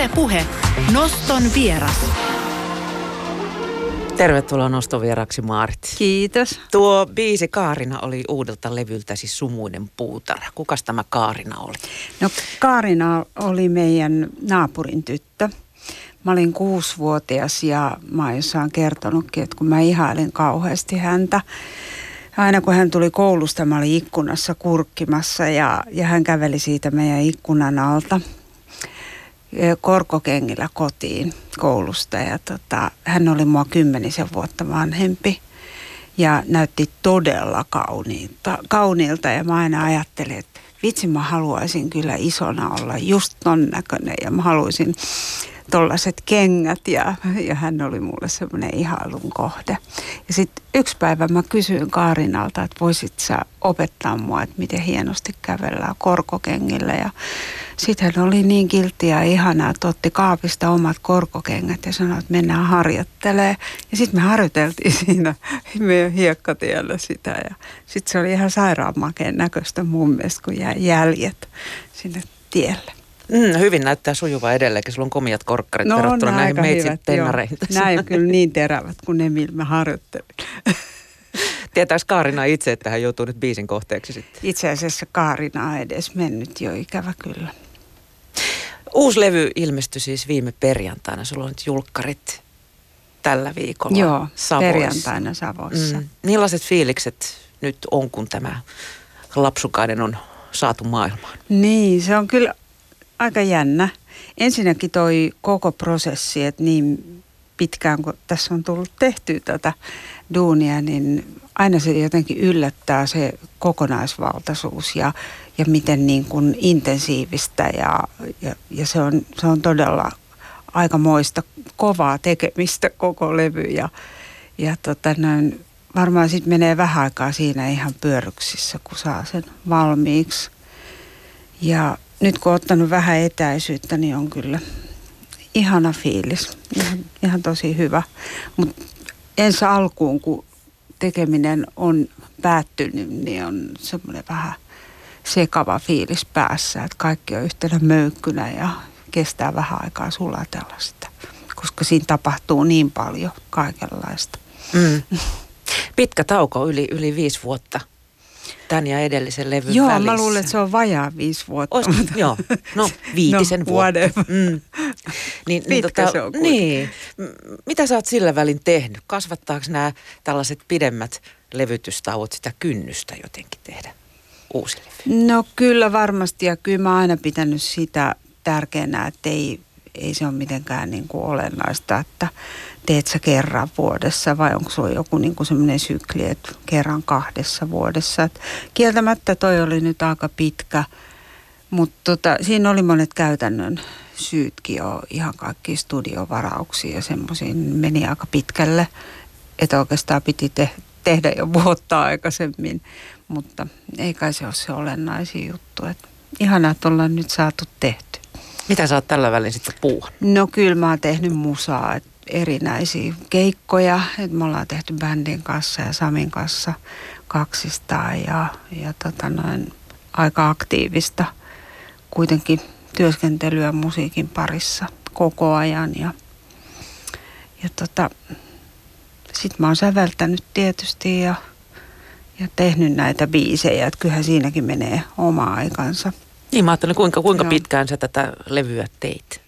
Yle Puhe. Noston vieras. Tervetuloa nostovieraksi Maarit. Kiitos. Tuo biisi Kaarina oli uudelta levyltä siis Sumuinen puutarha. Kukas tämä Kaarina oli? No Kaarina oli meidän naapurin tyttö. Mä olin kuusivuotias ja mä oon jossain kertonutkin, että kun mä ihailin kauheasti häntä. Aina kun hän tuli koulusta, mä olin ikkunassa kurkkimassa ja, ja hän käveli siitä meidän ikkunan alta korkokengillä kotiin koulusta. Ja tota, hän oli mua kymmenisen vuotta vanhempi ja näytti todella kauniilta, kauniilta. Ja mä aina ajattelin, että vitsi mä haluaisin kyllä isona olla just ton näköinen. Ja mä haluaisin tollaset kengät ja, ja hän oli mulle semmoinen ihailun kohde. Ja sitten yksi päivä mä kysyin Kaarinalta, että voisit sä opettaa mua, että miten hienosti kävellään korkokengillä ja sitten hän oli niin kiltti ja ihanaa, että otti kaapista omat korkokengät ja sanoi, että mennään harjoittelee. Ja sitten me harjoiteltiin siinä meidän hiekkatiellä sitä. Ja sitten se oli ihan sairaanmakeen näköistä mun mielestä, kun jäi jäljet sinne tielle. Mm, hyvin näyttää sujuva edelleenkin. Sulla on komiat korkkarit no, verrattuna näihin meitsin tennareihin. Näin kyllä niin terävät kuin ne, millä mä harjoittelin. Tietääks Kaarina itse, että hän joutuu nyt biisin kohteeksi sitten? Itse asiassa Kaarina on edes mennyt jo ikävä kyllä. Uusi levy ilmestyi siis viime perjantaina. Sulla on nyt julkkarit tällä viikolla Joo, Savoissa. perjantaina Savoissa. Mm. Millaiset fiilikset nyt on, kun tämä lapsukainen on saatu maailmaan? Niin, se on kyllä aika jännä. Ensinnäkin toi koko prosessi, että niin pitkään kun tässä on tullut tehty tätä duunia, niin aina se jotenkin yllättää se kokonaisvaltaisuus ja, ja miten niin kuin intensiivistä ja, ja, ja se, on, se on todella aikamoista kovaa tekemistä koko levy ja, ja tota noin, varmaan sitten menee vähän aikaa siinä ihan pyöryksissä, kun saa sen valmiiksi. Ja nyt kun on ottanut vähän etäisyyttä, niin on kyllä ihana fiilis. Ihan, ihan tosi hyvä. Mutta ensi alkuun, kun tekeminen on päättynyt, niin on semmoinen vähän sekava fiilis päässä, että kaikki on yhtenä möykkynä ja kestää vähän aikaa sulatella sitä, koska siinä tapahtuu niin paljon kaikenlaista. Mm. Pitkä tauko, yli, yli viisi vuotta tämän ja edellisen levyn Joo, välissä. mä luulen, että se on vajaa viisi vuotta. Ois, mutta... Joo, no viitisen no, vuotta. Mm. Niin, niin, tota, se on niin. Mitä sä oot sillä välin tehnyt? Kasvattaako nämä tällaiset pidemmät levytystauot sitä kynnystä jotenkin tehdä uusi levy? No kyllä varmasti ja kyllä mä oon aina pitänyt sitä tärkeänä, että ei, ei se ole mitenkään niin kuin olennaista, että teet sä kerran vuodessa vai onko se joku niin semmoinen sykli, että kerran kahdessa vuodessa. Et kieltämättä toi oli nyt aika pitkä, mutta tota, siinä oli monet käytännön syytkin jo ihan kaikki studiovarauksia ja semmoisiin meni aika pitkälle, että oikeastaan piti te- tehdä jo vuotta aikaisemmin, mutta ei kai se ole se olennaisin juttu. Et ihanaa, että ollaan nyt saatu tehty. Mitä sä oot tällä välin sitten puuhan? No kyllä mä oon tehnyt musaa, et erinäisiä keikkoja. Et me ollaan tehty bändin kanssa ja Samin kanssa kaksistaan ja, ja tota noin, aika aktiivista kuitenkin työskentelyä musiikin parissa koko ajan. Ja, ja tota, sitten mä oon säveltänyt tietysti ja, ja tehnyt näitä biisejä, että kyllähän siinäkin menee oma aikansa. Niin mä ajattelin, kuinka, kuinka pitkään sä tätä levyä teit?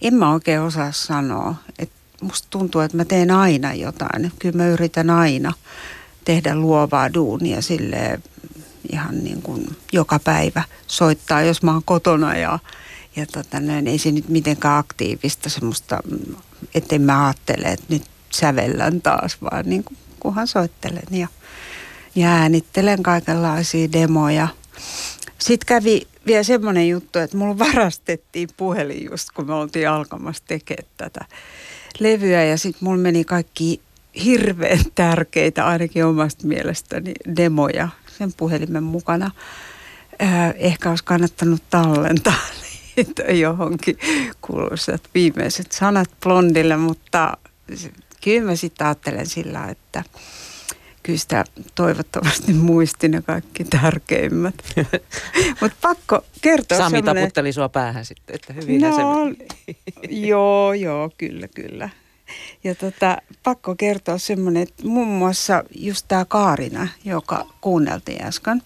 En mä oikein osaa sanoa. Et musta tuntuu, että mä teen aina jotain. Kyllä mä yritän aina tehdä luovaa duunia sille ihan niin kuin joka päivä soittaa, jos mä oon kotona ja, ja tota, näin, ei se nyt mitenkään aktiivista semmoista, ettei mä ajattele, että nyt sävellän taas, vaan niin kuin, kunhan soittelen ja, ja äänittelen kaikenlaisia demoja. Sitten kävi vielä semmoinen juttu, että mulla varastettiin puhelin just kun me oltiin alkamassa tekemään tätä levyä ja sitten mulla meni kaikki hirveän tärkeitä, ainakin omasta mielestäni, demoja sen puhelimen mukana. Äh, ehkä olisi kannattanut tallentaa niitä johonkin kuuluisat viimeiset sanat blondille, mutta kyllä mä sitten ajattelen sillä, että kyllä sitä toivottavasti muistin ne kaikki tärkeimmät. Mutta pakko kertoa Sami semmoinen... taputteli sua päähän sitten, että hyvin No, se joo, joo, kyllä, kyllä. Ja tota, pakko kertoa semmoinen, että muun muassa just tämä Kaarina, joka kuunneltiin äsken,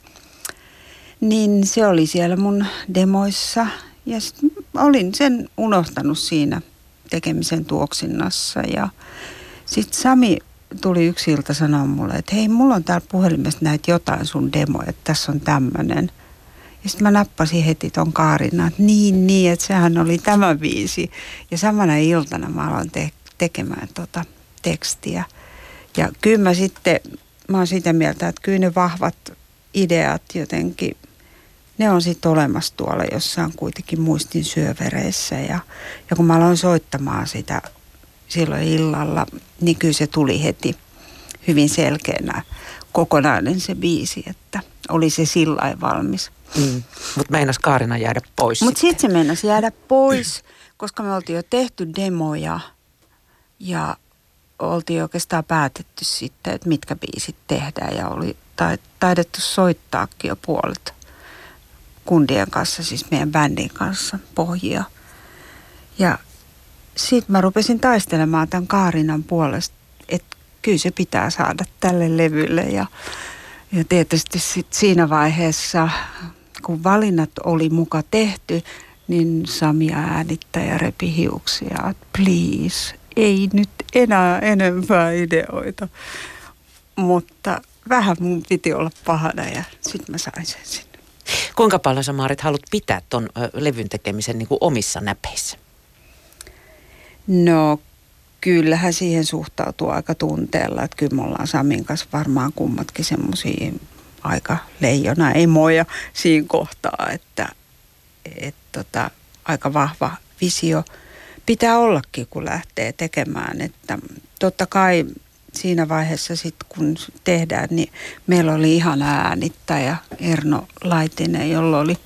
niin se oli siellä mun demoissa ja olin sen unohtanut siinä tekemisen tuoksinnassa ja sitten Sami tuli yksi ilta sanoa mulle, että hei, mulla on täällä puhelimessa näitä jotain sun demoja, että tässä on tämmöinen. Ja sitten mä nappasin heti ton Kaarina, että niin, niin, että sehän oli tämä biisi. Ja samana iltana mä aloin te- tekemään tota tekstiä. Ja kyllä mä sitten, mä oon sitä mieltä, että kyllä ne vahvat ideat jotenkin, ne on sitten olemassa tuolla jossain kuitenkin muistin syövereissä. Ja, ja kun mä aloin soittamaan sitä silloin illalla, niin kyllä se tuli heti hyvin selkeänä kokonainen se biisi, että oli se sillä valmis. Mm. Mutta meinas Kaarina jäädä pois Mutta sitten se meinasi jäädä pois, koska me oltiin jo tehty demoja ja oltiin oikeastaan päätetty sitten, että mitkä biisit tehdään ja oli tai- taidettu soittaakin jo puolet kundien kanssa, siis meidän bändin kanssa pohjia. Ja sitten mä rupesin taistelemaan tämän Kaarinan puolesta, että kyllä se pitää saada tälle levylle ja, ja tietysti sit siinä vaiheessa, kun valinnat oli muka tehty, niin Samia äänittäjä repi hiuksia, että please, ei nyt enää enempää ideoita. Mutta vähän mun piti olla pahana ja sitten mä sain sen sinne. Kuinka paljon sä Maarit haluat pitää ton levyn tekemisen niin kuin omissa näpeissä? No kyllähän siihen suhtautuu aika tunteella, että kyllä me ollaan Samin kanssa varmaan kummatkin semmoisia aika leijona emoja siinä kohtaa, että et tota, aika vahva visio pitää ollakin, kun lähtee tekemään. Että totta kai siinä vaiheessa sitten, kun tehdään, niin meillä oli ihan äänittäjä Erno Laitinen, jolla oli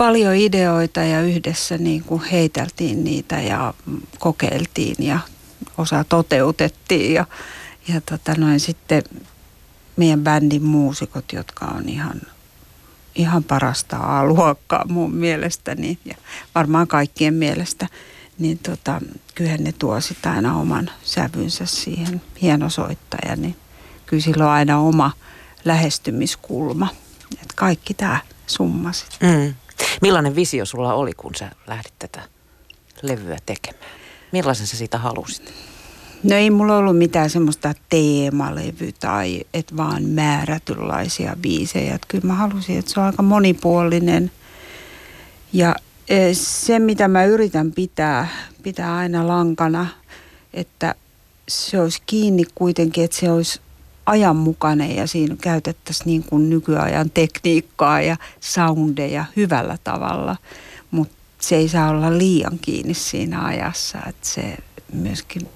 paljon ideoita ja yhdessä niin kuin heiteltiin niitä ja kokeiltiin ja osa toteutettiin ja, ja tota noin sitten meidän bändin muusikot, jotka on ihan, ihan parasta A-luokkaa mun mielestäni ja varmaan kaikkien mielestä, niin tota, kyllähän ne tuo sitä aina oman sävynsä siihen hieno soittaja, niin kyllä sillä on aina oma lähestymiskulma. Et kaikki tämä summa sitten. Mm. Millainen visio sulla oli, kun sä lähdit tätä levyä tekemään? Millaisen sä siitä halusit? No ei mulla ollut mitään semmoista teemalevy tai et vaan määrätynlaisia biisejä. Et kyllä mä halusin, että se on aika monipuolinen. Ja eh, se, mitä mä yritän pitää, pitää aina lankana, että se olisi kiinni kuitenkin, että se olisi ajanmukainen ja siinä käytettäisiin niin kuin nykyajan tekniikkaa ja soundeja hyvällä tavalla. Mutta se ei saa olla liian kiinni siinä ajassa, että se myöskin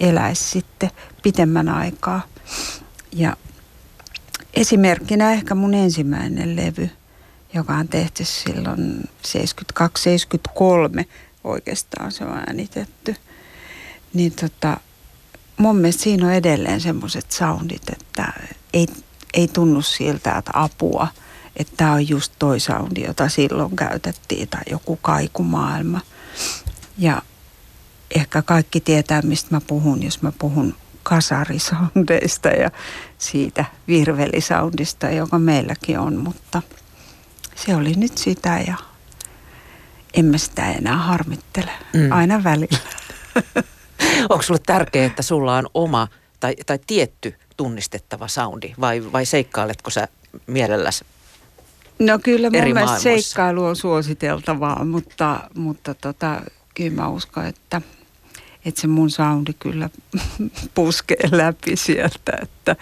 eläisi sitten pitemmän aikaa. Ja esimerkkinä ehkä mun ensimmäinen levy, joka on tehty silloin 72-73 oikeastaan se on äänitetty. Niin tota, mun mielestä siinä on edelleen semmoiset soundit, että ei, ei tunnu siltä, että apua, että tämä on just toi soundi, jota silloin käytettiin, tai joku kaikumaailma. Ja ehkä kaikki tietää, mistä mä puhun, jos mä puhun kasarisoundeista ja siitä virvelisoundista, joka meilläkin on, mutta se oli nyt sitä ja emme sitä enää harmittele, Mm. aina välillä. Onko sulle tärkeää, että sulla on oma tai, tai tietty tunnistettava soundi vai, vai seikkailetko sä mielelläsi? No kyllä mun eri mielestä seikkailu on suositeltavaa, mutta, mutta tota, kyllä mä uskon, että, että se mun soundi kyllä puskee läpi sieltä, että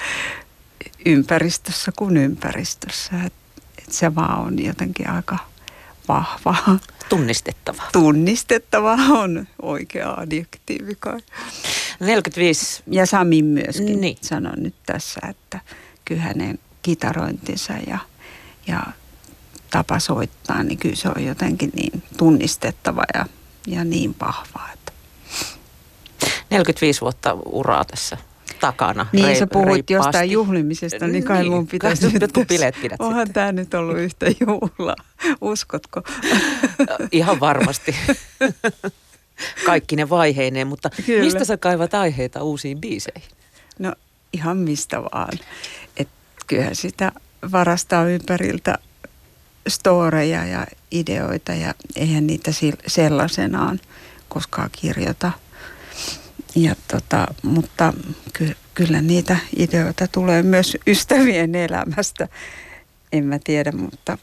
ympäristössä kuin ympäristössä. Että, että se vaan on jotenkin aika vahva. Tunnistettava. Tunnistettava on oikea adjektiivi kai. 45 Ja Sami myöskin Niin. sanon nyt tässä, että kyllä hänen kitarointinsa ja, ja tapa soittaa, niin kyllä se on jotenkin niin tunnistettava ja, ja niin vahva. Että. 45 vuotta uraa tässä takana. Niin rei- sä puhuit reippaasti. jostain juhlimisesta, niin kai Niin, mun pitäisi kai nyt... jotkut bileet pidät Onhan sitten. tämä nyt ollut yhtä juhlaa, uskotko? Ihan varmasti. Kaikki ne vaiheineen, mutta Kyllä. mistä sä kaivat aiheita uusiin biiseihin? No ihan mistä vaan. Et kyllähän sitä varastaa ympäriltä storeja ja ideoita ja eihän niitä sellaisenaan koskaan kirjoita. Ja tota, mutta ky- kyllä niitä ideoita tulee myös ystävien elämästä. En mä tiedä, mutta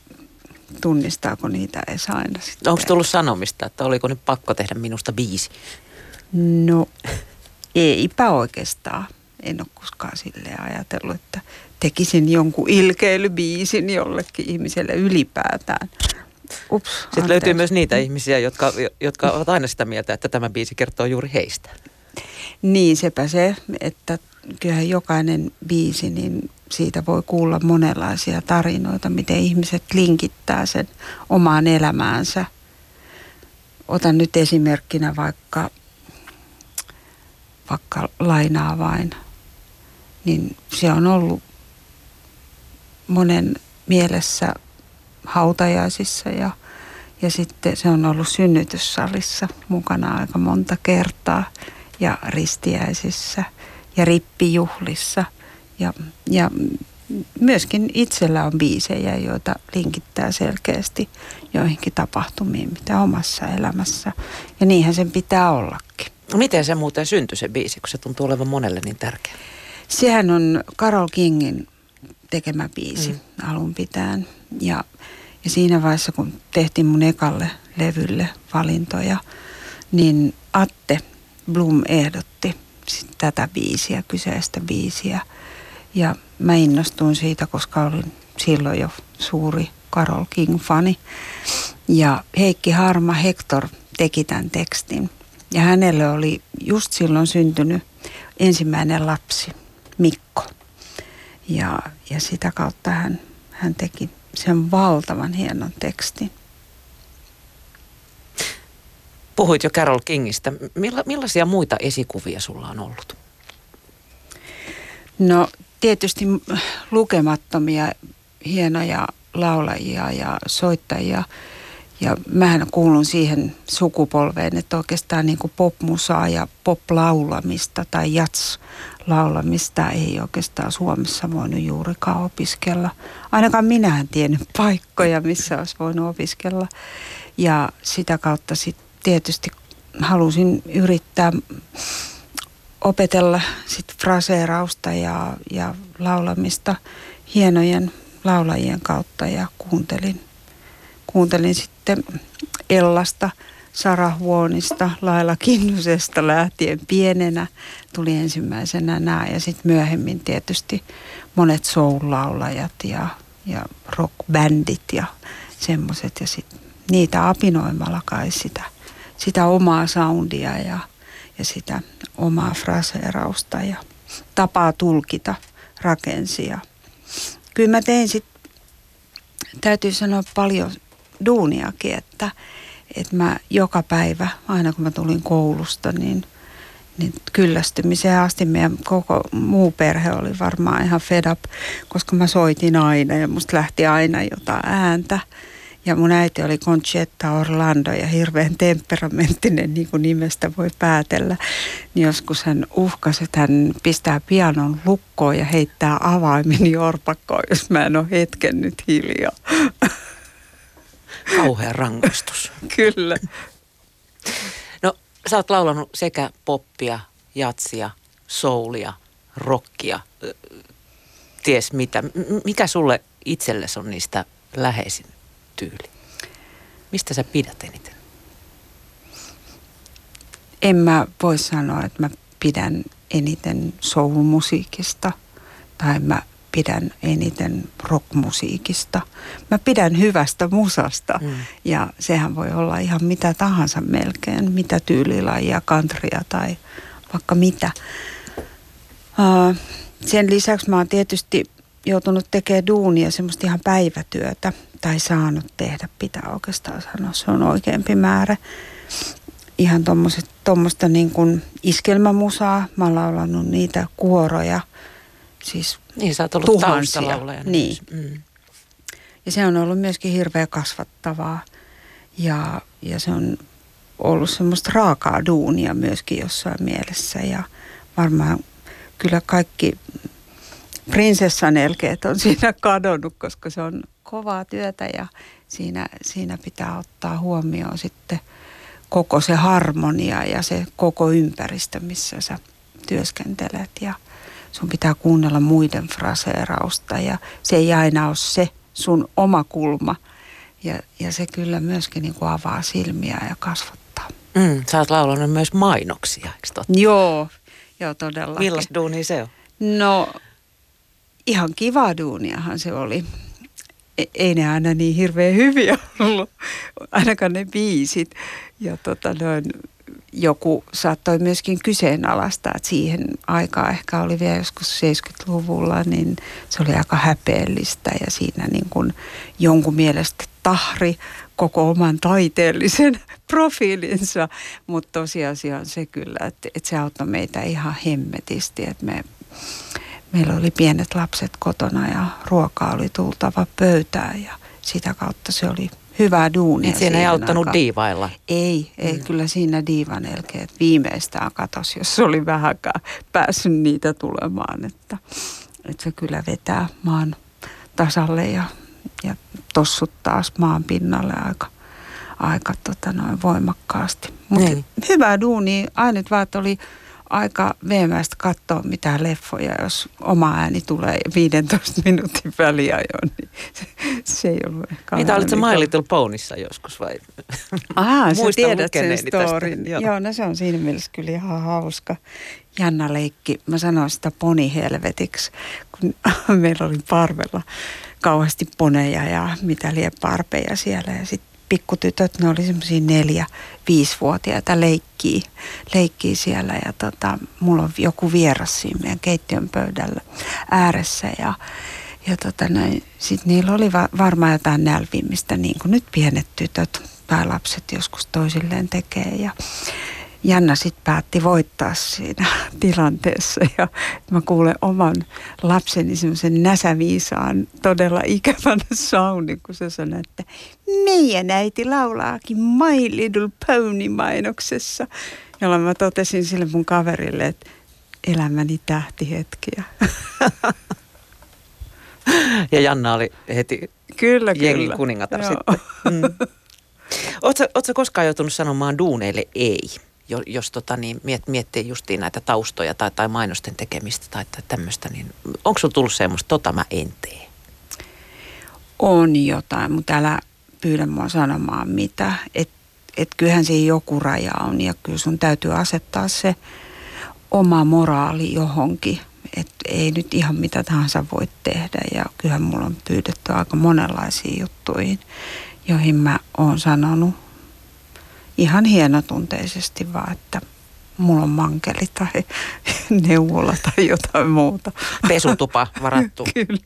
tunnistaako niitä edes aina sitten. Onko tullut sanomista, että oliko nyt pakko tehdä minusta biisi? No eipä oikeastaan. En ole koskaan silleen ajatellut, että tekisin jonkun ilkeilybiisin jollekin ihmiselle ylipäätään. Ups, Sitten anteeksi. löytyy myös niitä ihmisiä, jotka, jotka ovat aina sitä mieltä, että tämä biisi kertoo juuri heistä. Niin, sepä se, että kyllähän jokainen biisi, niin siitä voi kuulla monenlaisia tarinoita, miten ihmiset linkittää sen omaan elämäänsä. Otan nyt esimerkkinä vaikka, vaikka lainaa vain, niin se on ollut monen mielessä hautajaisissa ja, ja sitten se on ollut synnytyssalissa mukana aika monta kertaa ja ristiäisissä ja rippijuhlissa. Ja, ja myöskin itsellä on biisejä, joita linkittää selkeästi joihinkin tapahtumiin, mitä omassa elämässä. Ja niinhän sen pitää ollakin. Miten se muuten syntyi se biisi, kun se tuntuu olevan monelle niin tärkeä? Sehän on Carol Kingin tekemä biisi mm. alun pitäen. Ja, ja siinä vaiheessa, kun tehtiin mun ekalle levylle valintoja, niin Atte Blum ehdotti tätä biisiä, kyseistä biisiä. Ja mä innostuin siitä, koska olin silloin jo suuri Carol King-fani. Ja Heikki Harma Hector teki tämän tekstin. Ja hänelle oli just silloin syntynyt ensimmäinen lapsi, Mikko. Ja, ja sitä kautta hän, hän teki sen valtavan hienon tekstin. Puhuit jo Carol Kingistä. Milla, millaisia muita esikuvia sulla on ollut? No tietysti lukemattomia hienoja laulajia ja soittajia. Ja mähän kuulun siihen sukupolveen, että oikeastaan niin kuin popmusaa ja poplaulamista tai jats-laulamista ei oikeastaan Suomessa voinut juurikaan opiskella. Ainakaan minä en tiennyt paikkoja, missä olisi voinut opiskella. Ja sitä kautta sitten tietysti halusin yrittää opetella sit fraseerausta ja, ja laulamista hienojen laulajien kautta ja kuuntelin, kuuntelin sitten Ellasta, Sara Huonista, Laila Kinnusesta lähtien pienenä tuli ensimmäisenä nämä ja sitten myöhemmin tietysti monet soul-laulajat ja, ja rockbändit ja semmoiset ja sitten niitä apinoimalla kai sitä, sitä omaa soundia ja, ja sitä omaa fraseerausta ja tapaa tulkita rakensi. Ja kyllä mä tein sitten, täytyy sanoa paljon duuniakin, että, että mä joka päivä, aina kun mä tulin koulusta, niin, niin kyllästymiseen asti meidän koko muu perhe oli varmaan ihan fed up, koska mä soitin aina ja musta lähti aina jotain ääntä. Ja mun äiti oli Conchetta Orlando ja hirveän temperamenttinen, niin kuin nimestä voi päätellä. Niin joskus hän uhkasi, että hän pistää pianon lukkoon ja heittää avaimen jorpakkoon, jos mä en ole hetken nyt hiljaa. Kauhea rangaistus. Kyllä. No, sä oot laulanut sekä poppia, jatsia, soulia, rockia, ties mitä. M- mikä sulle itsellesi on niistä läheisin tyyli? Mistä sä pidät eniten? En mä voi sanoa, että mä pidän eniten soul-musiikista tai mä pidän eniten rockmusiikista. Mä pidän hyvästä musasta Mm. ja sehän voi olla ihan mitä tahansa melkein, mitä tyylilajia, kantria tai vaikka mitä. Uh, sen lisäksi mä oon tietysti joutunut tekemään duunia, semmoista ihan päivätyötä tai saanut tehdä, pitää oikeastaan sanoa, se on oikeampi määrä. ihan tuommoista niin kuin iskelmämusaa. Mä oon laulanut niitä kuoroja, siis Niin, sä oot ollut tuhansia. Niin. Mm. Ja se on ollut myöskin hirveän kasvattavaa. Ja, ja se on ollut semmoista raakaa duunia myöskin jossain mielessä. Ja varmaan kyllä kaikki prinsessan elkeet on siinä kadonnut, koska se on kovaa työtä ja siinä, siinä pitää ottaa huomioon sitten koko se harmonia ja se koko ympäristö, missä sä työskentelet ja sun pitää kuunnella muiden fraseerausta ja se ei aina ole se sun oma kulma ja, ja se kyllä myöskin niin kuin avaa silmiä ja kasvattaa. Mm, sä oot laulanut myös mainoksia, eikö totta? Joo, joo todella. Millaista duunia se on? No ihan kiva duuniahan se oli. E- ei ne aina niin hirveän hyviä ollut, ainakaan ne biisit. Ja tota noin, joku saattoi myöskin kyseenalaistaa, että siihen aikaan ehkä oli vielä joskus 70-luvulla, niin se oli aika häpeällistä ja siinä niin kuin jonkun mielestä tahri koko oman taiteellisen profiilinsa, mutta tosiasia on se kyllä, että, että se auttoi meitä ihan hemmetisti, että me meillä oli pienet lapset kotona ja ruokaa oli tultava pöytään ja sitä kautta se oli hyvää duunia. Niin siinä ei auttanut aikaan. diivailla. Ei, ei Mm. kyllä siinä diivan elkeet viimeistään katos, jos oli vähäkään päässyt niitä tulemaan. Että, että se kyllä vetää maan tasalle ja, ja tossut taas maan pinnalle aika, aika tota noin voimakkaasti. Mutta Niin. hyvää duunia, ainut vaan, että oli aika veemäistä katsoa mitään leffoja, jos oma ääni tulee 15 minuutin väliajoin, niin se, se ei ollut ehkä aina olit sä niin My. Little Ponyssa joskus vai? Aha, sä tiedät sen storin. joo. Joo. no se on siinä mielessä kyllä ihan hauska. Jännä leikki. Mä sanoin sitä ponihelvetiksi, kun meillä oli parvella kauheasti poneja ja mitä lie parpeja siellä. Ja sitten pikkutytöt, ne oli semmoisia neljä, viisivuotiaita leikkii, leikkii siellä. Ja tota, mulla on joku vieras siinä meidän keittiön pöydällä ääressä ja ja tota näin, sit niillä oli va- varmaan jotain nälvimistä, niin kuin nyt pienet tytöt tai lapset joskus toisilleen tekee. Ja Janna sitten päätti voittaa siinä tilanteessa ja mä kuulen oman lapseni semmoisen näsäviisaan todella ikävän saunin, kun se sanoi, että meidän äiti laulaakin My Little Pony mainoksessa. Jolloin mä totesin sille mun kaverille, että elämäni tähtihetkiä. Ja Janna oli heti Kyllä, kyllä. kuningatar Joo. sitten. Mm. Ootko koskaan joutunut sanomaan duuneille ei, jos tota, niin, miet, miettii justiin näitä taustoja tai, tai mainosten tekemistä tai, tai tämmöistä, niin onko sulla tullut semmoista, tota mä en tee? On jotain, mutta älä pyydä mua sanomaan mitä. Että et kyllähän siinä joku raja on ja kyllä sun täytyy asettaa se oma moraali johonkin. Että ei nyt ihan mitä tahansa voi tehdä ja kyllähän mulla on pyydetty aika monenlaisiin juttuihin, joihin mä oon sanonut ihan hienotunteisesti vaan, että mulla on mankeli tai neuvola tai jotain muuta. Pesutupa varattu. Kyllä.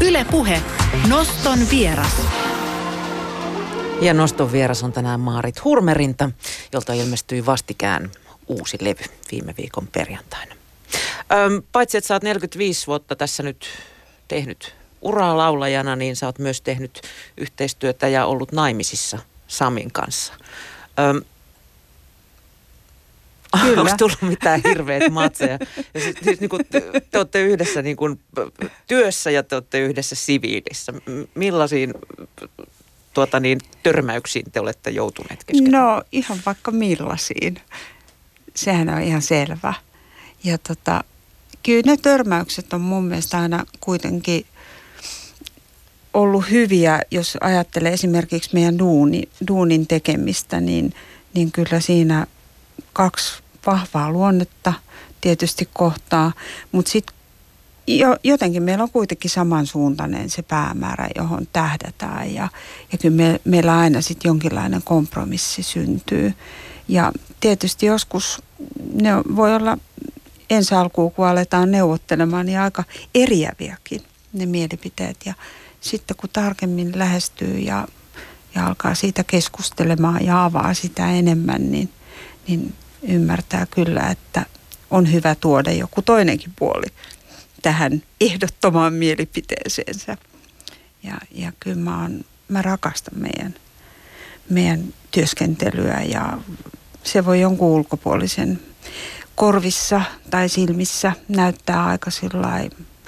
Yle Puhe. Noston vieras. Ja noston vieras on tänään Maarit Hurmerinta, jolta ilmestyi vastikään uusi levy viime viikon perjantaina. Öm, paitsi että sä oot 45 vuotta tässä nyt tehnyt uraa laulajana, niin sä oot myös tehnyt yhteistyötä ja ollut naimisissa Samin kanssa. Öm, Kyllä. Onko tullut mitään hirveät matseja? Ja siis, siis niin kuin te, te olette yhdessä niin kuin työssä ja te olette yhdessä siviilissä. Millaisiin tuota niin, törmäyksiin te olette joutuneet keskenään? No ihan vaikka millaisiin. Sehän on ihan selvä. Ja tota, kyllä ne törmäykset on mun mielestä aina kuitenkin ollut hyviä, jos ajattelee esimerkiksi meidän duuni, duunin tekemistä, niin, niin kyllä siinä kaksi vahvaa luonnetta tietysti kohtaa, mutta sitten jo, jotenkin meillä on kuitenkin samansuuntainen se päämäärä, johon tähdätään. Ja, ja kyllä me, meillä aina sitten jonkinlainen kompromissi syntyy. Ja tietysti joskus ne voi olla ensi alkuun, kun aletaan neuvottelemaan, niin aika eriäviäkin ne mielipiteet. Ja sitten kun tarkemmin lähestyy ja, ja alkaa siitä keskustelemaan ja avaa sitä enemmän, niin, niin ymmärtää kyllä, että on hyvä tuoda joku toinenkin puoli tähän ehdottomaan mielipiteeseensä. Ja, ja kyllä mä, on, mä rakastan meidän, meidän työskentelyä ja se voi jonkun ulkopuolisen korvissa tai silmissä näyttää aika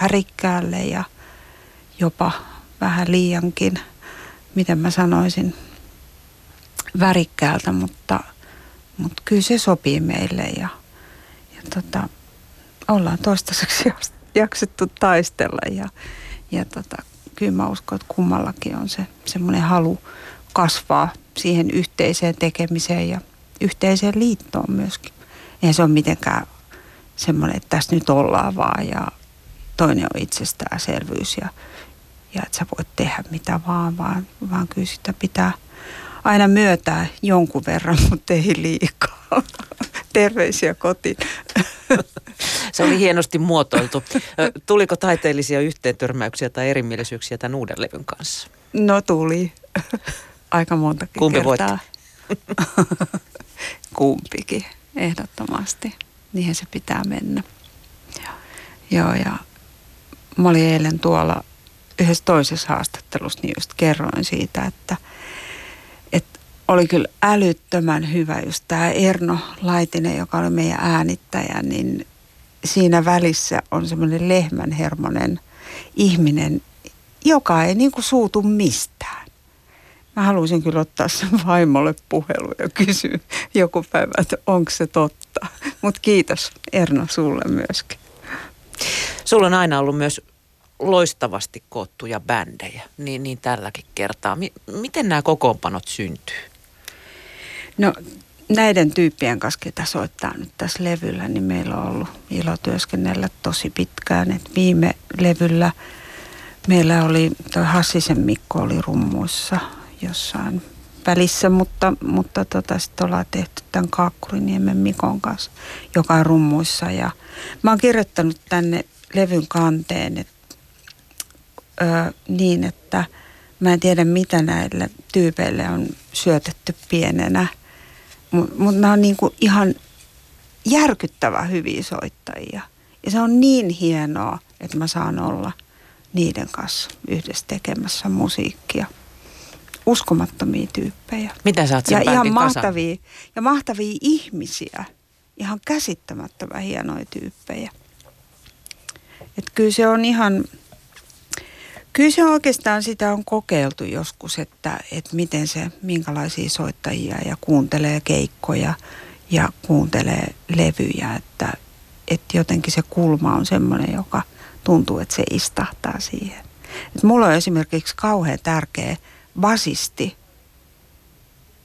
värikkäälle ja jopa vähän liiankin, miten mä sanoisin, värikkäältä, mutta, mutta kyllä se sopii meille ja, ja tota, ollaan toistaiseksi jaksettu taistella ja, ja tota, kyllä mä uskon, että kummallakin on se semmoinen halu kasvaa siihen yhteiseen tekemiseen ja yhteiseen liittoon myöskin. Eihän se ole mitenkään semmoinen, että tässä nyt ollaan vaan ja toinen on itsestäänselvyys ja, ja että sä voit tehdä mitä vaan, vaan, vaan kyllä sitä pitää aina myötää jonkun verran, mutta ei liikaa. Terveisiä kotiin. Se oli hienosti muotoiltu. Tuliko taiteellisia yhteentörmäyksiä tai erimielisyyksiä tämän uuden levyn kanssa? No tuli. Aika montakin Kumpi kertaa. Kumpikin, ehdottomasti. Niihin se pitää mennä. Joo, ja mä olin eilen tuolla yhdessä toisessa haastattelussa, niin just kerroin siitä, että, että oli kyllä älyttömän hyvä just tämä Erno Laitinen, joka oli meidän äänittäjä, niin siinä välissä on semmoinen lehmänhermonen ihminen, joka ei niin kuin suutu mistään. Mä haluaisin kyllä ottaa sen vaimolle puhelu ja kysyä joku päivä, että onko se totta. Mutta kiitos Erno sulle myöskin. Sulla on aina ollut myös loistavasti koottuja bändejä, niin, niin tälläkin kertaa. M- miten nämä kokoonpanot syntyy? No näiden tyyppien kanssa, ketä soittaa nyt tässä levyllä, niin meillä on ollut ilo työskennellä tosi pitkään. Et viime levyllä meillä oli, toi Hassisen Mikko oli rummuissa jossain välissä, mutta, mutta tota, sitten ollaan tehty tämän Kaakkuriniemen Mikon kanssa, joka on rummuissa. Ja mä oon kirjoittanut tänne levyn kanteen et, ö, niin, että mä en tiedä mitä näille tyypeille on syötetty pienenä – mutta mut nämä on niinku ihan järkyttävä hyviä soittajia. Ja se on niin hienoa, että mä saan olla niiden kanssa yhdessä tekemässä musiikkia. Uskomattomia tyyppejä. Mitä sä oot sen ja ihan mahtavia, ja mahtavia ihmisiä. Ihan käsittämättömän hienoja tyyppejä. Et kyllä se on ihan, Kyllä se oikeastaan sitä on kokeiltu joskus, että, että miten se, minkälaisia soittajia ja kuuntelee keikkoja ja kuuntelee levyjä, että, että jotenkin se kulma on semmoinen, joka tuntuu, että se istahtaa siihen. Et mulla on esimerkiksi kauhean tärkeä basisti,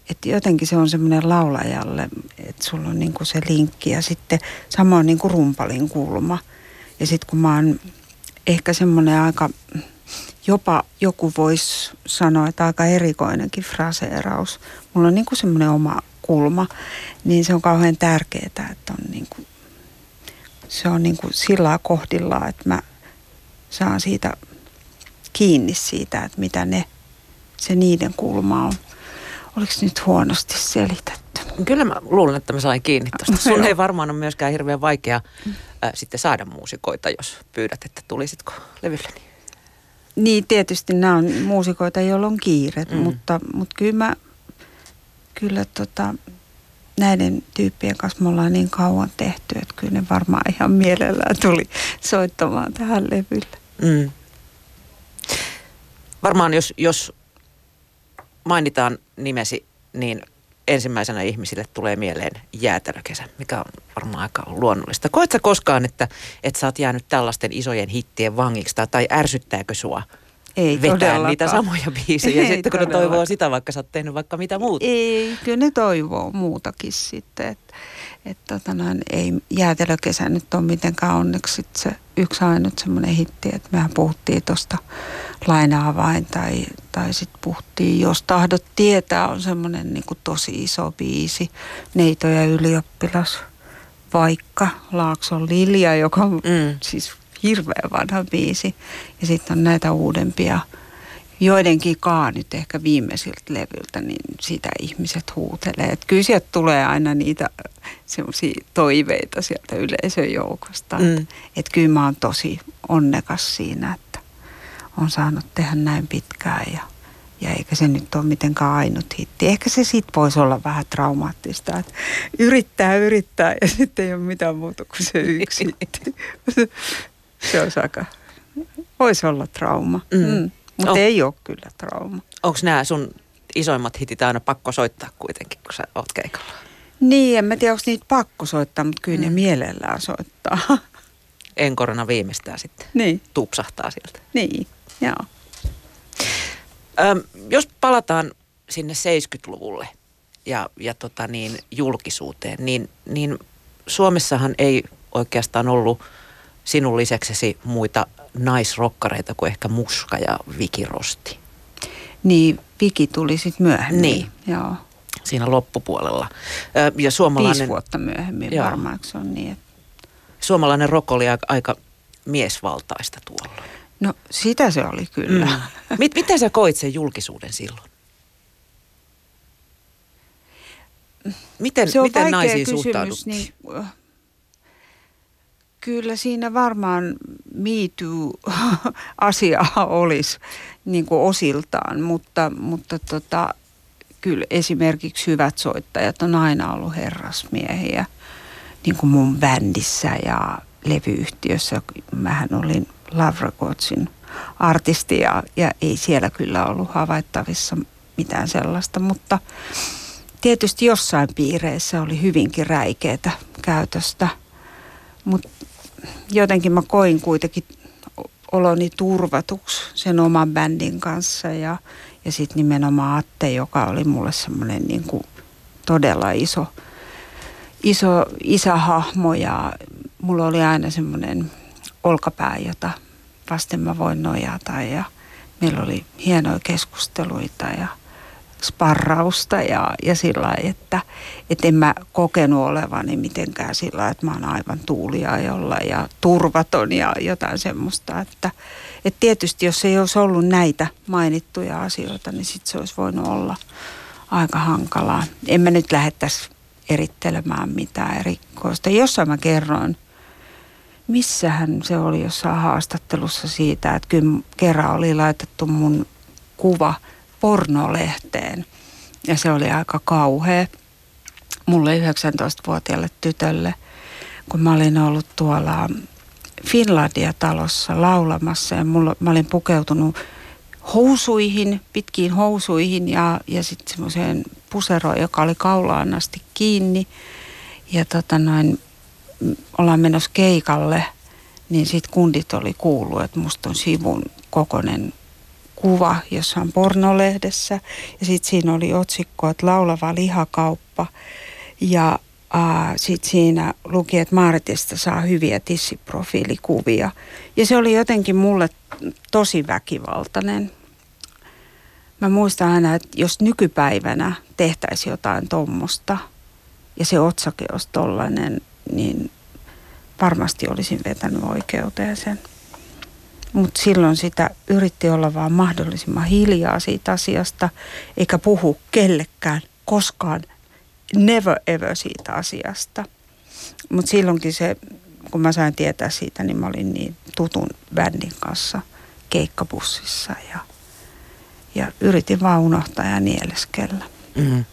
että jotenkin se on semmoinen laulajalle, että sulla on niinku se linkki ja sitten samoin niinku rumpalin kulma. Ja sitten kun mä oon ehkä semmoinen aika jopa joku voisi sanoa, että aika erikoinenkin fraseeraus. Mulla on niin kuin semmoinen oma kulma, niin se on kauhean tärkeää, että on niin kuin, se on niin kuin sillä kohdillaan, että mä saan siitä kiinni siitä, että mitä ne, se niiden kulma on. Oliko nyt huonosti selitetty? Kyllä mä luulen, että mä sain kiinni tuosta. Sun ei varmaan ole myöskään hirveän vaikea äh, sitten saada muusikoita, jos pyydät, että tulisitko levylleni. Niin, tietysti nämä on muusikoita, joilla on kiire, mm. mutta, mutta kyllä mä, kyllä tota, näiden tyyppien kanssa me ollaan niin kauan tehty, että kyllä ne varmaan ihan mielellään tuli soittamaan tähän levylle. Mm. Varmaan jos, jos mainitaan nimesi, niin ensimmäisenä ihmisille tulee mieleen jäätelökesä, mikä on varmaan aika luonnollista. Koetko koskaan, että, että sä oot jäänyt tällaisten isojen hittien vangiksi tai, tai ärsyttääkö sua ei vetää todellakaan. niitä samoja biisejä Ei sitten kun ne toivoo sitä, vaikka sä oot tehnyt vaikka mitä muuta? Ei, kyllä ne toivoo muutakin sitten. Että et tota noin, ei jäätelökesä nyt ole mitenkään onneksi sit se yksi ainut semmoinen hitti, että mehän puhuttiin tuosta lainaa vain tai, tai sitten puhuttiin, jos tahdot tietää, on semmoinen niin tosi iso biisi, Neito ja ylioppilas Vaikka Laakson Lilja, joka on Mm. siis hirveän vanha biisi. Ja sitten on näitä uudempia, joidenkin kaa nyt ehkä viimeisiltä levyltä, niin sitä ihmiset huutelee. Et kyllä sieltä tulee aina niitä semmoisia toiveita sieltä yleisön joukosta. Mm. Että kyllä mä oon tosi onnekas siinä, että on saanut tehdä näin pitkään ja, ja eikä se nyt ole mitenkään ainut hitti. Ehkä se sit voisi olla vähän traumaattista, että yrittää, yrittää ja sitten ei ole mitään muuta kuin se yksi hitti. Se olisi aika, voisi olla trauma, Mm. mm. Mutta Oh. ei ole kyllä trauma. Onko nämä sun isoimmat hitit aina pakko soittaa kuitenkin, kun sä oot keikalla? Niin, en mä tiedä, onko niitä pakko soittaa, mutta kyllä mm. ne mielellään soittaa. Enkorona viimeistään sitten niin, tupsahtaa sieltä. niin, joo. Öm, jos palataan sinne 70-luvulle ja, ja tota niin, julkisuuteen, niin, niin Suomessahan ei oikeastaan ollut sinun lisäksesi muita naisrokkareita kuin ehkä Muska ja Viki Rosti Niin, Viki tuli sitten myöhemmin. Niin. Joo. siinä loppupuolella. Ja Viisi suomalainen, vuotta myöhemmin Joo. varmaan, se on niin. Että... suomalainen rock oli aika, aika miesvaltaista tuolloin. No sitä se oli kyllä. Mm. Mit, miten sä koit sen julkisuuden silloin? Miten, Se on miten naisiin kysymys. suhtauduttiin? Niin, kyllä siinä varmaan Me Too-asia olisi niin kuin osiltaan, mutta, mutta tota, kyllä esimerkiksi hyvät soittajat on aina ollut herrasmiehiä. Niin kuin mun bändissä ja levyyhtiössä. Mähän olin Love Recordsin artisti ja, ja ei siellä kyllä ollut havaittavissa mitään sellaista, mutta tietysti jossain piireissä oli hyvinkin räikeätä käytöstä, mutta jotenkin mä koin kuitenkin oloni turvatuksi sen oman bändin kanssa ja, ja sitten nimenomaan Atte, joka oli mulle semmoinen niin todella iso, iso isähahmo ja mulla oli aina semmoinen olkapää, jota vasten mä voin nojata ja meillä oli hienoja keskusteluita ja sparrausta ja, ja sillä lailla, että et en mä kokenut olevani mitenkään sillä lailla, että mä oon aivan tuuliajolla ja turvaton ja jotain semmoista, että et tietysti jos ei olisi ollut näitä mainittuja asioita, niin sitten se olisi voinut olla aika hankalaa. En mä nyt lähettäisi erittelemään mitään erikoista. Jossain mä kerroin, missähän se oli jossain haastattelussa siitä, että kyllä kerran oli laitettu mun kuva pornolehteen. Ja se oli aika kauhea mulle 19-vuotiaalle tytölle, kun mä olin ollut tuolla Finlandia-talossa laulamassa ja mulla, mä olin pukeutunut housuihin, pitkiin housuihin ja, ja sitten semmoiseen puseroon, joka oli kaulaan asti kiinni. Ja tota noin, ollaan menossa keikalle, niin sitten kundit oli kuullut, että musta on sivun kokonen kuva jossain pornolehdessä. Ja sitten siinä oli otsikko, että laulava lihakauppa. Ja sitten siinä luki, että Maaritista saa hyviä tissiprofiilikuvia. Ja se oli jotenkin mulle tosi väkivaltainen. Mä muistan aina, että jos nykypäivänä tehtäisiin jotain tommosta ja se otsake olisi tollainen, niin varmasti olisin vetänyt oikeuteen sen. Mutta silloin sitä yritti olla vaan mahdollisimman hiljaa siitä asiasta, eikä puhu kellekään koskaan, never ever siitä asiasta. Mutta silloinkin se, kun mä sain tietää siitä, niin mä olin niin tutun bändin kanssa keikkabussissa ja, ja yritin vaan unohtaa ja nieleskellä. Mm.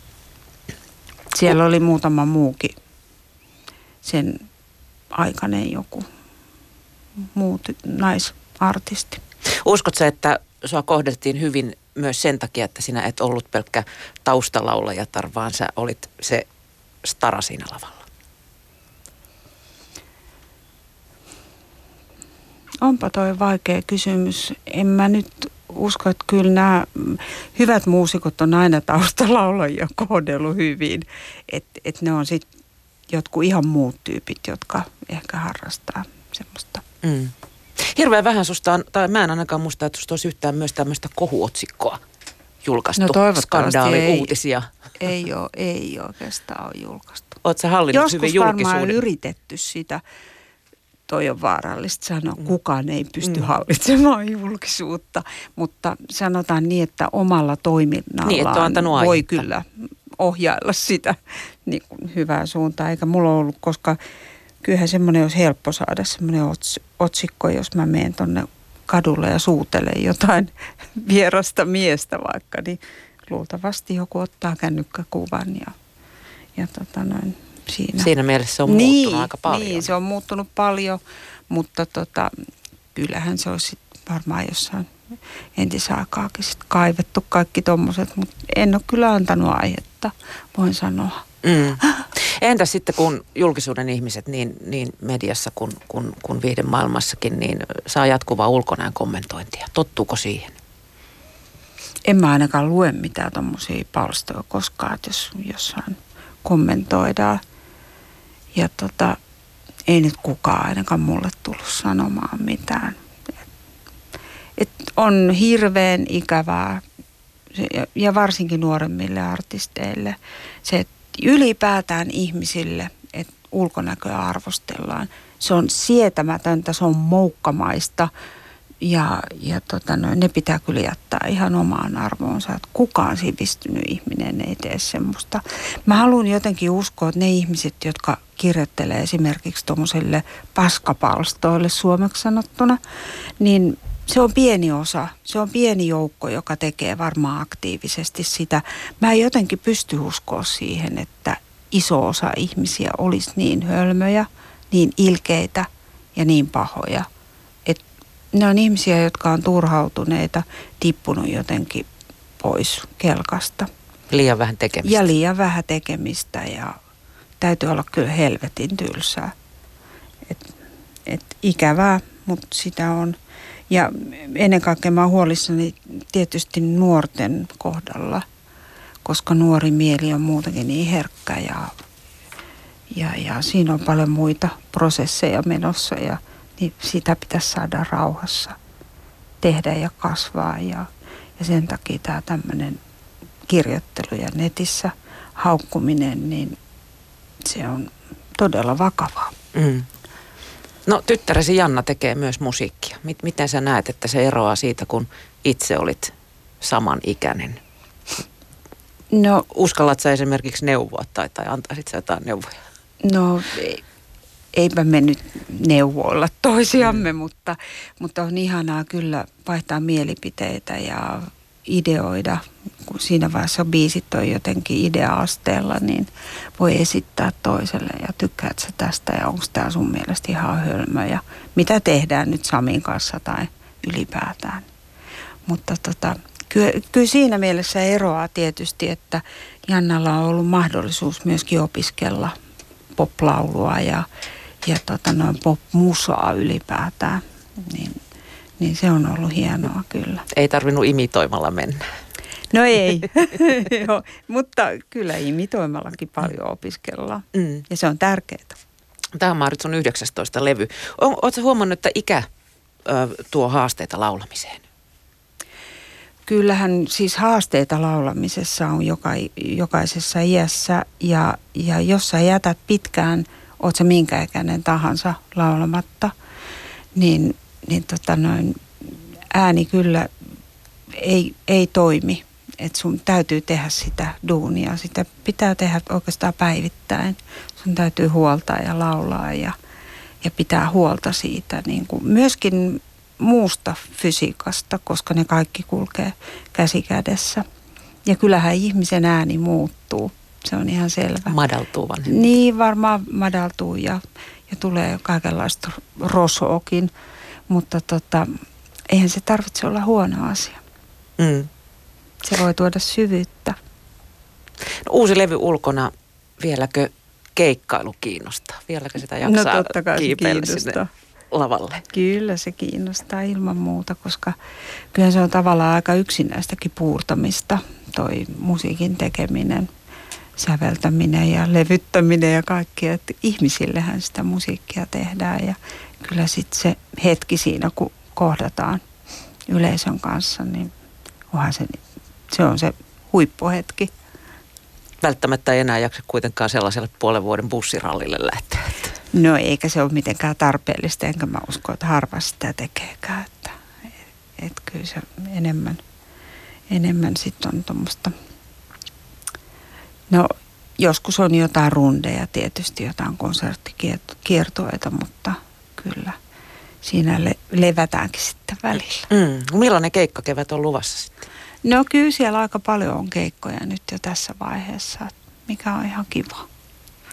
Siellä oli muutama muukin sen aikainen joku muu ty- naisartisti. Uskotko sä, että sua kohdeltiin hyvin myös sen takia, että sinä et ollut pelkkä taustalaulajatar, vaan sä olit se stara siinä lavalla? Onpa toi vaikea kysymys. En mä nyt usko, että kyllä nämä hyvät muusikot on aina taustalaulajia kohdellut hyvin. Että et ne on sitten jotkut ihan muut tyypit, jotka ehkä harrastaa semmoista. Mm. Hirveän vähän susta on, tai mä en ainakaan muista, että susta olisi yhtään myös tämmöistä kohuotsikkoa julkaistu. No toivottavasti Skandaali, ei. uutisia. Ei, ole, ei oikeastaan ole julkaistu. Oletko hallinnut Joskus hyvin varmaan julkisuuden? yritetty sitä. Toi on vaarallista sanoa. Kukaan ei pysty mm. hallitsemaan julkisuutta. Mutta sanotaan niin, että omalla toiminnallaan Niin, että voi aihetta. kyllä ohjailla sitä niin kuin hyvään suuntaan. Eikä mulla ollut, koska kyllähän semmoinen olisi helppo saada semmoinen ots, otsikko, jos mä menen tonne kadulle ja suutelen jotain vierasta miestä vaikka, niin luultavasti joku ottaa kännykkäkuvan ja, ja tota noin, siinä. Siinä mielessä se on muuttunut aika paljon. Niin, se on muuttunut paljon, mutta tota, kyllähän se olisi varmaan jossain entisaikaakin sit kaivettu kaikki tommoset, mutta en ole kyllä antanut aihetta, voin sanoa. Mm. Entä sitten kun julkisuuden ihmiset niin, niin mediassa kuin kun, kun viihdemaailmassakin niin saa jatkuvaa ulkonäön kommentointia? Tottuuko siihen? En mä ainakaan lue mitään tommosia palstoja koskaan, että jos jossain kommentoidaan. Ja tota, ei nyt kukaan ainakaan mulle tullut sanomaan mitään. Et, on hirveän ikävää ja varsinkin nuoremmille artisteille se, että ylipäätään ihmisille, että ulkonäköä arvostellaan. Se on sietämätöntä, se on moukkamaista ja, ja tota, no, ne pitää kyllä jättää ihan omaan arvoonsa, että kukaan sivistynyt ihminen ei tee semmoista. Mä haluan jotenkin uskoa, että ne ihmiset, jotka kirjoittelee esimerkiksi tuommoisille paskapalstoille suomeksi sanottuna, niin se on pieni osa, se on pieni joukko, joka tekee varmaan aktiivisesti sitä. Mä en jotenkin pysty uskoa siihen, että iso osa ihmisiä olisi niin hölmöjä, niin ilkeitä ja niin pahoja. Et ne on ihmisiä, jotka on turhautuneita, tippunut jotenkin pois kelkasta. Liian vähän tekemistä. Ja liian vähän tekemistä ja täytyy olla kyllä helvetin tylsää. Et, et ikävää, mutta sitä on. Ja ennen kaikkea mä oon huolissani tietysti nuorten kohdalla, koska nuori mieli on muutenkin niin herkkä ja, ja, ja siinä on paljon muita prosesseja menossa ja niin sitä pitäisi saada rauhassa tehdä ja kasvaa ja, ja sen takia tämä tämmöinen kirjoittelu ja netissä haukkuminen, niin se on todella vakavaa. Mm. No tyttäresi Janna tekee myös musiikkia. Mit, miten sä näet, että se eroaa siitä, kun itse olit samanikäinen? No, Uskallat sä esimerkiksi neuvoa tai, tai antaisit sä jotain neuvoja? no ei- eipä me nyt neuvoilla toisiamme, mm. mutta, mutta on ihanaa kyllä vaihtaa mielipiteitä ja ideoida. Kun siinä vaiheessa biisit on jotenkin idea-asteella, niin voi esittää toiselle ja tykkäät sä tästä ja onko tämä sun mielestä ihan hölmö ja mitä tehdään nyt Samin kanssa tai ylipäätään. Mutta tota, kyllä, kyllä siinä mielessä eroaa tietysti, että Jannalla on ollut mahdollisuus myöskin opiskella poplaulua ja, ja tota noin popmusaa ylipäätään. Niin, niin se on ollut hienoa kyllä. Ei tarvinnut imitoimalla mennä. No ei, Joo, mutta kyllä imitoimallakin paljon opiskellaan Mm. ja se on tärkeää. Tämä on Maarit sun 19 levy. Oletko huomannut, että ikä ö, tuo haasteita laulamiseen? Kyllähän siis haasteita laulamisessa on joka, jokaisessa iässä ja, ja jos sä jätät pitkään, oot sä minkä ikäinen tahansa laulamatta, niin, niin tota noin, ääni kyllä ei, ei toimi. Et sun täytyy tehdä sitä duunia, sitä pitää tehdä oikeastaan päivittäin. Sun täytyy huoltaa ja laulaa ja, ja pitää huolta siitä niin kuin myöskin muusta fysiikasta, koska ne kaikki kulkee käsi kädessä. Ja kyllähän ihmisen ääni muuttuu, se on ihan selvä. Madaltuu vanhempi. Niin, varmaan madaltuu ja, ja tulee kaikenlaista rosoakin, mutta tota, eihän se tarvitse olla huono asia. Mm. Se voi tuoda syvyyttä. No, uusi levy ulkona, vieläkö keikkailu kiinnostaa? Vieläkö sitä jaksaa no totta kai kiipeillä sinne lavalle? Kyllä se kiinnostaa ilman muuta, koska kyllä se on tavallaan aika yksinäistäkin puurtamista, toi musiikin tekeminen, säveltäminen ja levyttäminen ja kaikki. Että ihmisillehän sitä musiikkia tehdään ja kyllä sitten se hetki siinä, kun kohdataan yleisön kanssa, niin onhan se, se on se huippuhetki. välttämättä ei enää jaksa kuitenkaan sellaiselle puolen vuoden bussirallille lähteä. No eikä se ole mitenkään tarpeellista, enkä mä usko, että harva sitä tekeekään. Että, et kyllä se enemmän, enemmän sitten on tuommoista, no joskus on jotain rundeja, tietysti jotain konserttikiertoita, mutta kyllä siinä le- levätäänkin sitten välillä. Mm. Millainen keikkakevät on luvassa sitten? No kyllä siellä aika paljon on keikkoja nyt jo tässä vaiheessa, mikä on ihan kiva.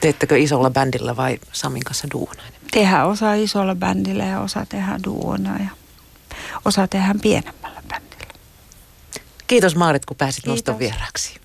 Teettekö isolla bändillä vai Samin kanssa duona? Tehdään osa isolla bändillä ja osa tehdään duona ja osa tehdään pienemmällä bändillä. Kiitos Maarit, kun pääsit Kiitos. noston vieraaksi.